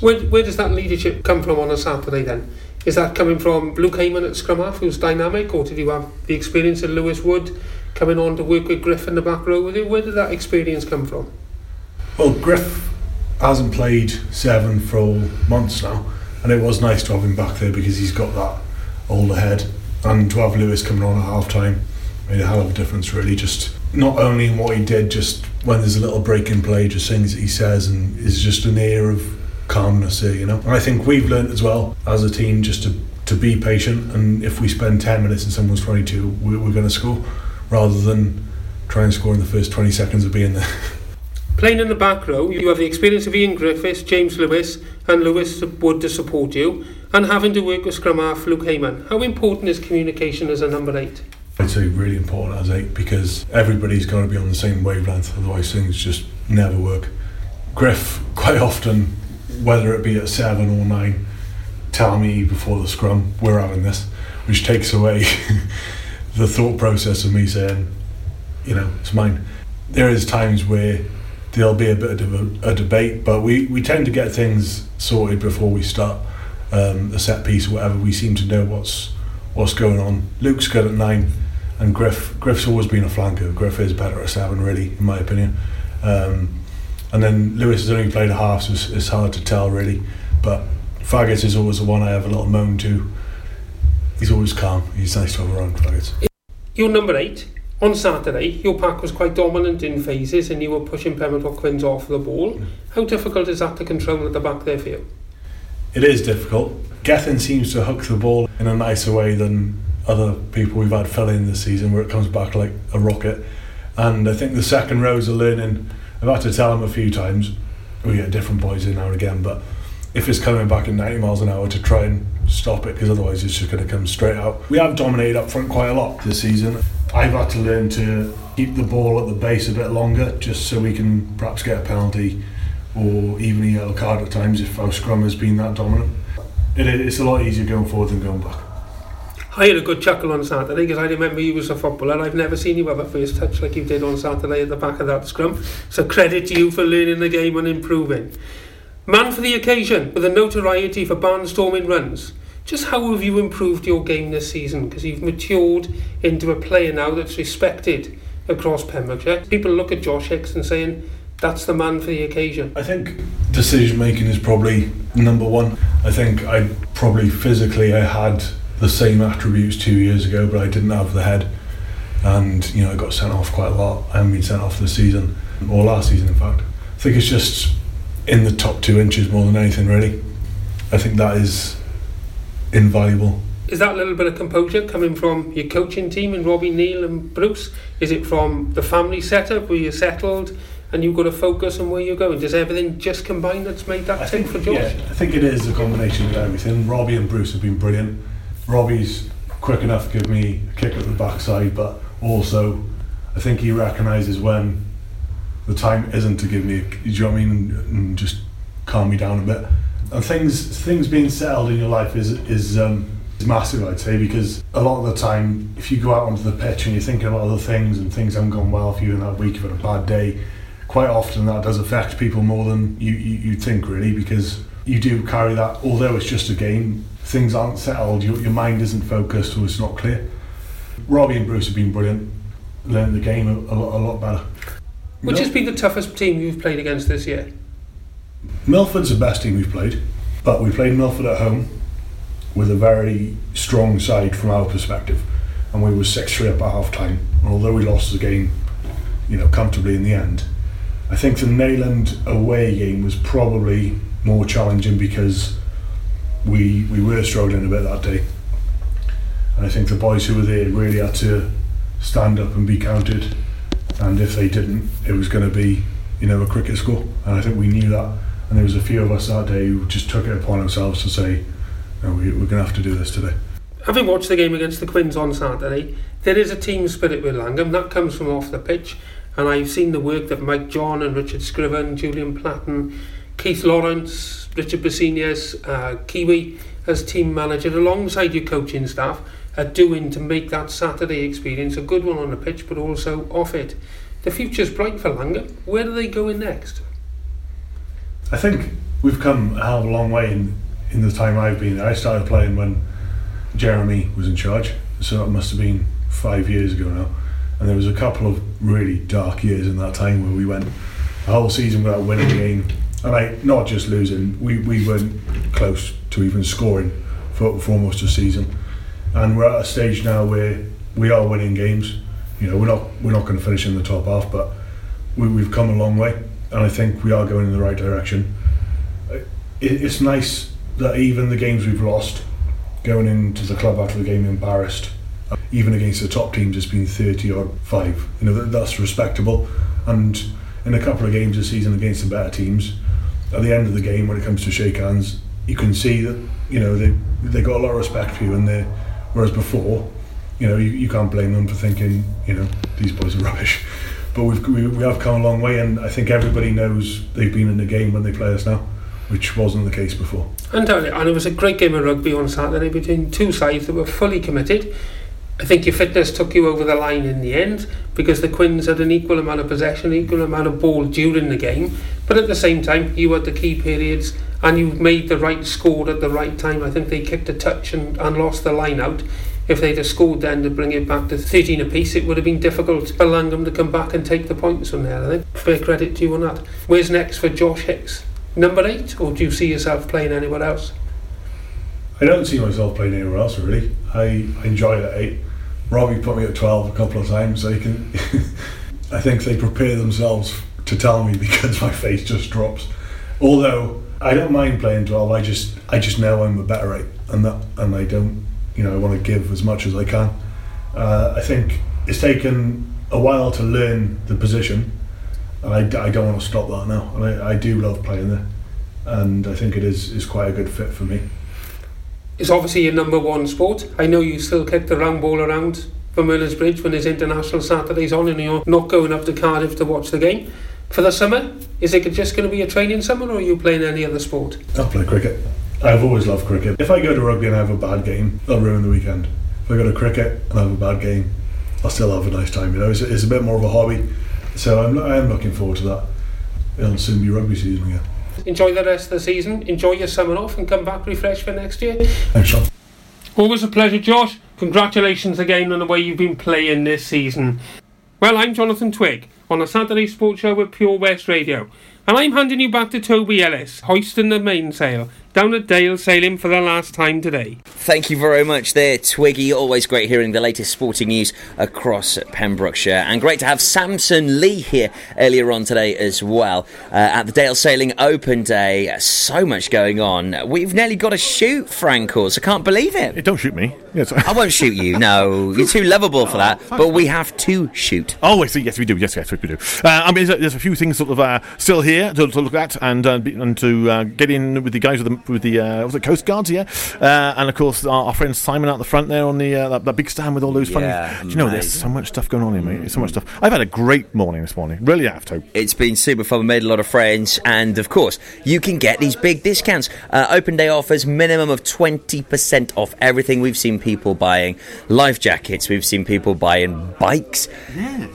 Where, where does that leadership come from on a Saturday then? Is that coming from Luke Heyman at scrum half, who's dynamic, or did you have the experience of Lewis Wood coming on to work with Griff in the back row with you? Where did that experience come from? Well, Griff hasn't played seven for months now, and it was nice to have him back there because he's got that older head. And to have Lewis coming on at half time made a hell of a difference, really. Just not only in what he did, just when there's a little break in play, just things that he says, and is just an air of calmness there, you know. And I think we've learned as well as a team just to, to be patient, and if we spend 10 minutes and someone's 22, we're, we're going to score rather than try and score in the first 20 seconds of being there. Playing in the back row, you have the experience of Ian Griffiths, James Lewis, and Lewis Wood to support you, and having to work with scrum half Luke Heyman. How important is communication as a number eight? I'd say really important as eight because everybody's got to be on the same wavelength, otherwise things just never work. Griff, quite often, whether it be at seven or nine, tell me before the scrum, we're having this, which takes away the thought process of me saying, you know, it's mine. There is times where there'll be a bit of a, a debate, but we, we tend to get things sorted before we start um, a set piece or whatever. We seem to know what's what's going on. Luke's good at nine, and Griff Griff's always been a flanker. Griff is better at seven, really, in my opinion. Um, and then Lewis has only played a half, so it's, it's hard to tell really. But Faggots is always the one I have a little moan to. He's always calm. He's nice to have around Faggots. You're number eight. On Saturday, your pack was quite dominant in phases and you were pushing Pembroke Quins off the ball. Mm. How difficult is that to control at the back there for you? It is difficult. Gethin seems to hook the ball in a nicer way than other people we've had fell in this season, where it comes back like a rocket. And I think the second rows are learning. I've had to tell them a few times. We get different boys in now and again, but if it's coming back at 90 miles an hour, to try and stop it, because otherwise it's just going to come straight out. We have dominated up front quite a lot this season. I've had to learn to keep the ball at the base a bit longer, just so we can perhaps get a penalty or even a yellow card at times if our scrum has been that dominant. It, it's a lot easier going forward than going back. I had a good chuckle on Saturday because I remember you was a footballer. I've never seen you have a first touch like you did on Saturday at the back of that scrum. So credit to you for learning the game and improving. Man for the occasion, with a notoriety for barnstorming runs. Just how have you improved your game this season? Because you've matured into a player now that's respected across Pembrokeshire. People look at Josh Hicks and saying, that's the man for the occasion. I think decision making is probably number one. I think I probably physically I had the same attributes two years ago, but I didn't have the head, and you know I got sent off quite a lot. I haven't been sent off this season or last season, in fact. I think it's just in the top two inches more than anything, really. I think that is invaluable. Is that a little bit of composure coming from your coaching team and Robbie Neal and Bruce? Is it from the family setup where you're settled and you've got to focus on where you're going? Does everything just combine that's made that tick for Josh? Yeah, I think it is a combination of everything. Robbie and Bruce have been brilliant. Robbie's quick enough to give me a kick at the backside, but also I think he recognises when the time isn't to give me, a, do you know what I mean, and, and just calm me down a bit. And things things being settled in your life is is um, is massive, I'd say, because a lot of the time, if you go out onto the pitch and you're thinking about other things and things haven't gone well for you in that week, you've had a bad day, quite often that does affect people more than you, you, you think, really, because you do carry that, although it's just a game, things aren't settled, your, your mind isn't focused or it's not clear. Robbie and Bruce have been brilliant, learned the game a, a, lot, a lot better. Which has been the toughest team you've played against this year? Milford's the best team we've played, but we played Milford at home with a very strong side from our perspective, and we were six three up at half time. And although we lost the game, you know, comfortably in the end, I think the Neyland away game was probably more challenging because we we were struggling a bit that day, and I think the boys who were there really had to stand up and be counted, and if they didn't, it was going to be you know a cricket score, and I think we knew that. And there was a few of us that day who just took it upon ourselves to say, no, we, we're going to have to do this today. Having watched the game against the Quins on Saturday, there is a team spirit with Llangwm. That comes from off the pitch, and I've seen the work that Mike John and Richard Scriven, Julian Platten, Keith Lawrence, Richard Basinias, uh, Kiwi as team manager alongside your coaching staff are doing to make that Saturday experience a good one on the pitch, but also off it. The future's bright for Llangwm. Where are they going next? I think we've come a hell of a long way in, in the time I've been there. I started playing when Jeremy was in charge, so that must have been five years ago now. And there was a couple of really dark years in that time where we went a whole season without winning a game. And I, not just losing, we, we weren't close to even scoring for, for almost a season. And we're at a stage now where we are winning games. You know, we're not we're not going to finish in the top half, but we, we've come a long way, and I think we are going in the right direction. It, it's nice that even the games we've lost, going into the club after the game embarrassed, even against the top teams, it's been 30 or 5. You know, that, that's respectable. And in a couple of games this season against the better teams, at the end of the game, when it comes to shake hands, you can see that, you know, they, they got a lot of respect for you. And they, whereas before, you know, you, you can't blame them for thinking, you know, these boys are rubbish. But we've, we, we have come a long way, and I think everybody knows they've been in the game when they play us now, which wasn't the case before. Undoubtedly, uh, and it was a great game of rugby on Saturday between two sides that were fully committed. I think your fitness took you over the line in the end because the Quins had an equal amount of possession, equal amount of ball during the game. But at the same time, you had the key periods and you made the right score at the right time. I think they kicked a touch and, and lost the line out. If they'd have scored then to bring it back to 13 apiece, it would have been difficult for Llangwm to come back and take the points from there. I think fair credit to you on that. Where's next for Josh Hicks? Number eight, or do you see yourself playing anywhere else? I don't see myself playing anywhere else really. I, I enjoy that eight. Robbie put me at 12 a couple of times. They can, I think they prepare themselves to tell me because my face just drops. Although I don't mind playing 12, I just I just know I'm a better eight, and that and I don't, you know, I want to give as much as I can. Uh, I think it's taken a while to learn the position, and I, I don't want to stop that now. And I, I do love playing there, and I think it is is quite a good fit for me. It's obviously your number one sport. I know you still kick the round ball around for Merlinsbridge when there's international Saturdays on and you're not going up to Cardiff to watch the game. For the summer, is it just going to be a training summer or are you playing any other sport? I'll play cricket. I've always loved cricket. If I go to rugby and I have a bad game, I'll ruin the weekend. If I go to cricket and I have a bad game, I'll still have a nice time. You know, it's, it's a bit more of a hobby. So I'm, I am looking forward to that. It'll soon be rugby season again. Enjoy the rest of the season, enjoy your summer off and come back refreshed for next year. Thanks, Sean. Always a pleasure, Josh. Congratulations again on the way you've been playing this season. Well, I'm Jonathan Twig on a Saturday Sports Show with Pure West Radio, and I'm handing you back to Toby Ellis, hoisting the mainsail down at Dale sailing for the last time today. Thank you very much there, Twiggy. Always great hearing the latest sporting news across Pembrokeshire. And great to have Samson Lee here earlier on today as well uh, at the Dale Sailing Open Day. So much going on. We've nearly got a shoot, Frankles. I can't believe it. Don't shoot me. Yes. I won't shoot you, no. You're too lovable for that. But we have to shoot. Oh, I see. Yes, we do. Yes, yes, we do. Uh, I mean, there's, a few things sort of uh, still here to, to look at and uh, be- and to uh, get in with the guys with the with the uh, was it Coast Guards, yeah, uh, and of course our, our friend Simon out the front there on the uh, that, that big stand with all those Yeah, funny. Do you know, there's so much stuff going on here, mate. There's so much stuff. I've had a great morning this morning. Really I have to. It's been super fun. We made a lot of friends, and of course, you can get these big discounts. Uh, open day offers, minimum of 20% off everything. We've seen people buying life jackets, we've seen people buying bikes,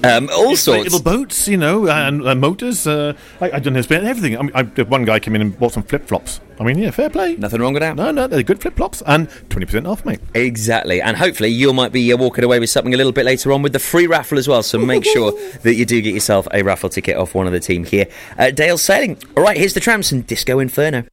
um, all sorts. Little boats, you know, and uh, motors. Uh, I, I don't know, everything. I mean, I, one guy came in and bought some flip flops. I mean, yeah, fair play. Nothing wrong with that. No, no, they're good flip flops and 20% off, mate. Exactly, and hopefully you might be uh, walking away with something a little bit later on with the free raffle as well. So make sure that you do get yourself a raffle ticket off one of the team here at Dale Sailing. All right, here's the Trammps and Disco Inferno.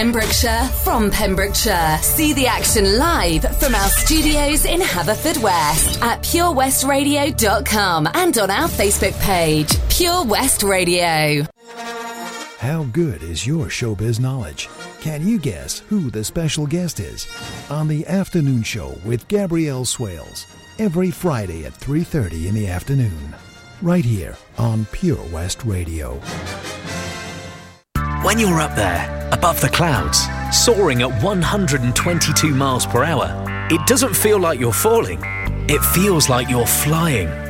Pembrokeshire, from Pembrokeshire. See the action live from our studios in Haverfordwest at purewestradio.com and on our Facebook page, Pure West Radio. How good is your showbiz knowledge? Can you guess who the special guest is? On the afternoon show with Gabrielle Swales, every Friday at 3:30 in the afternoon. Right here on Pure West Radio. When you're up there, above the clouds, soaring at 122 miles per hour, it doesn't feel like you're falling. It feels like you're flying.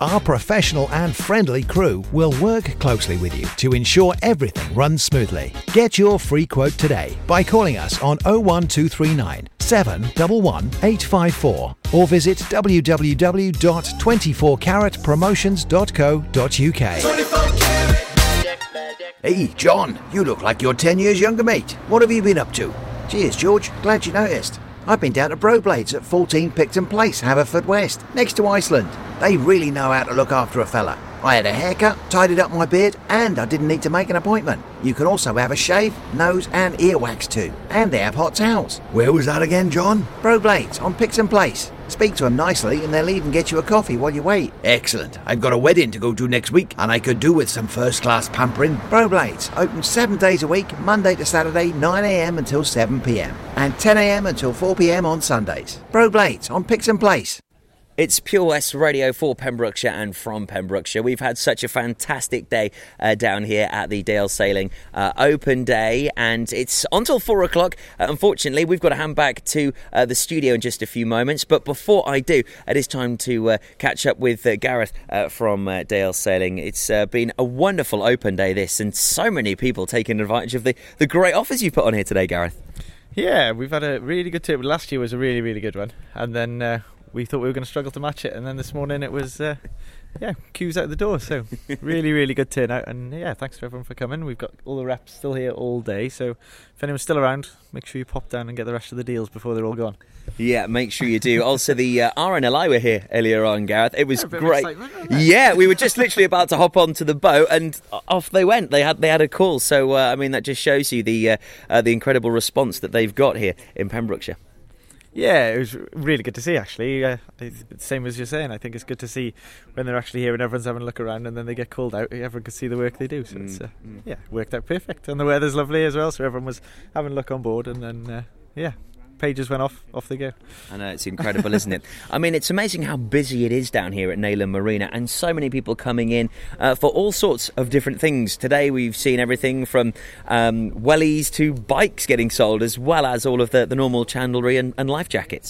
Our professional and friendly crew will work closely with you to ensure everything runs smoothly. Get your free quote today by calling us on 01239 711 854 or visit www.24caratpromotions.co.uk. Hey, John, you look like you're 10 years younger, mate. What have you been up to? Cheers, George. Glad you noticed. I've been down to Broblades at 14 Picton Place, Haverfordwest, next to Iceland. They really know how to look after a fella. I had a haircut, tidied up my beard, and I didn't need to make an appointment. You can also have a shave, nose, and ear wax too. And they have hot towels. Where was that again, John? Broblades on Picton Place. Speak to them nicely and they'll even get you a coffee while you wait. Excellent. I've got a wedding to go to next week and I could do with some first class pampering. Broblades, open seven days a week, Monday to Saturday, 9am until 7pm, and 10am until 4pm on Sundays. Broblades on Picton Place. It's Pure West Radio for Pembrokeshire and from Pembrokeshire. We've had such a fantastic day uh, down here at the Dale Sailing uh, Open Day, and it's until four o'clock. Uh, unfortunately, we've got to hand back to uh, the studio in just a few moments. But before I do, it is time to uh, catch up with uh, Gareth from Dale Sailing. It's been a wonderful Open Day, this, and so many people taking advantage of the, the great offers you put on here today, Gareth. Yeah, we've had a really good turnout. Last year was a really, really good one, and then uh, we thought we were going to struggle to match it, and then this morning it was, uh, yeah, queues out the door. So really, really good turnout, and yeah, thanks to everyone for coming. We've got all the reps still here all day, so if anyone's still around, make sure you pop down and get the rest of the deals before they're all gone. Yeah, make sure you do. Also, the uh, RNLI were here earlier on, Gareth. It was Yeah, a bit great. excitement, wasn't Yeah, we were just literally about to hop onto the boat, and off they went. They had they had a call. So uh, I mean, that just shows you the uh, uh, the incredible response that they've got here in Pembrokeshire. Yeah, it was really good to see. Actually, uh, same as you're saying. I think it's good to see when they're actually here and everyone's having a look around, and then they get called out. Everyone can see the work they do. So it's uh, Mm, yeah, worked out perfect, and the weather's lovely as well. So everyone was having a look on board, and then uh, yeah, pages went off. Off they go. I know it's incredible, isn't it? I mean, it's amazing how busy it is down here at Neyland Marina, and so many people coming in uh, for all sorts of different things. Today, we've seen everything from um, wellies to bikes getting sold, as well as all of the, the normal chandlery and, and life jackets.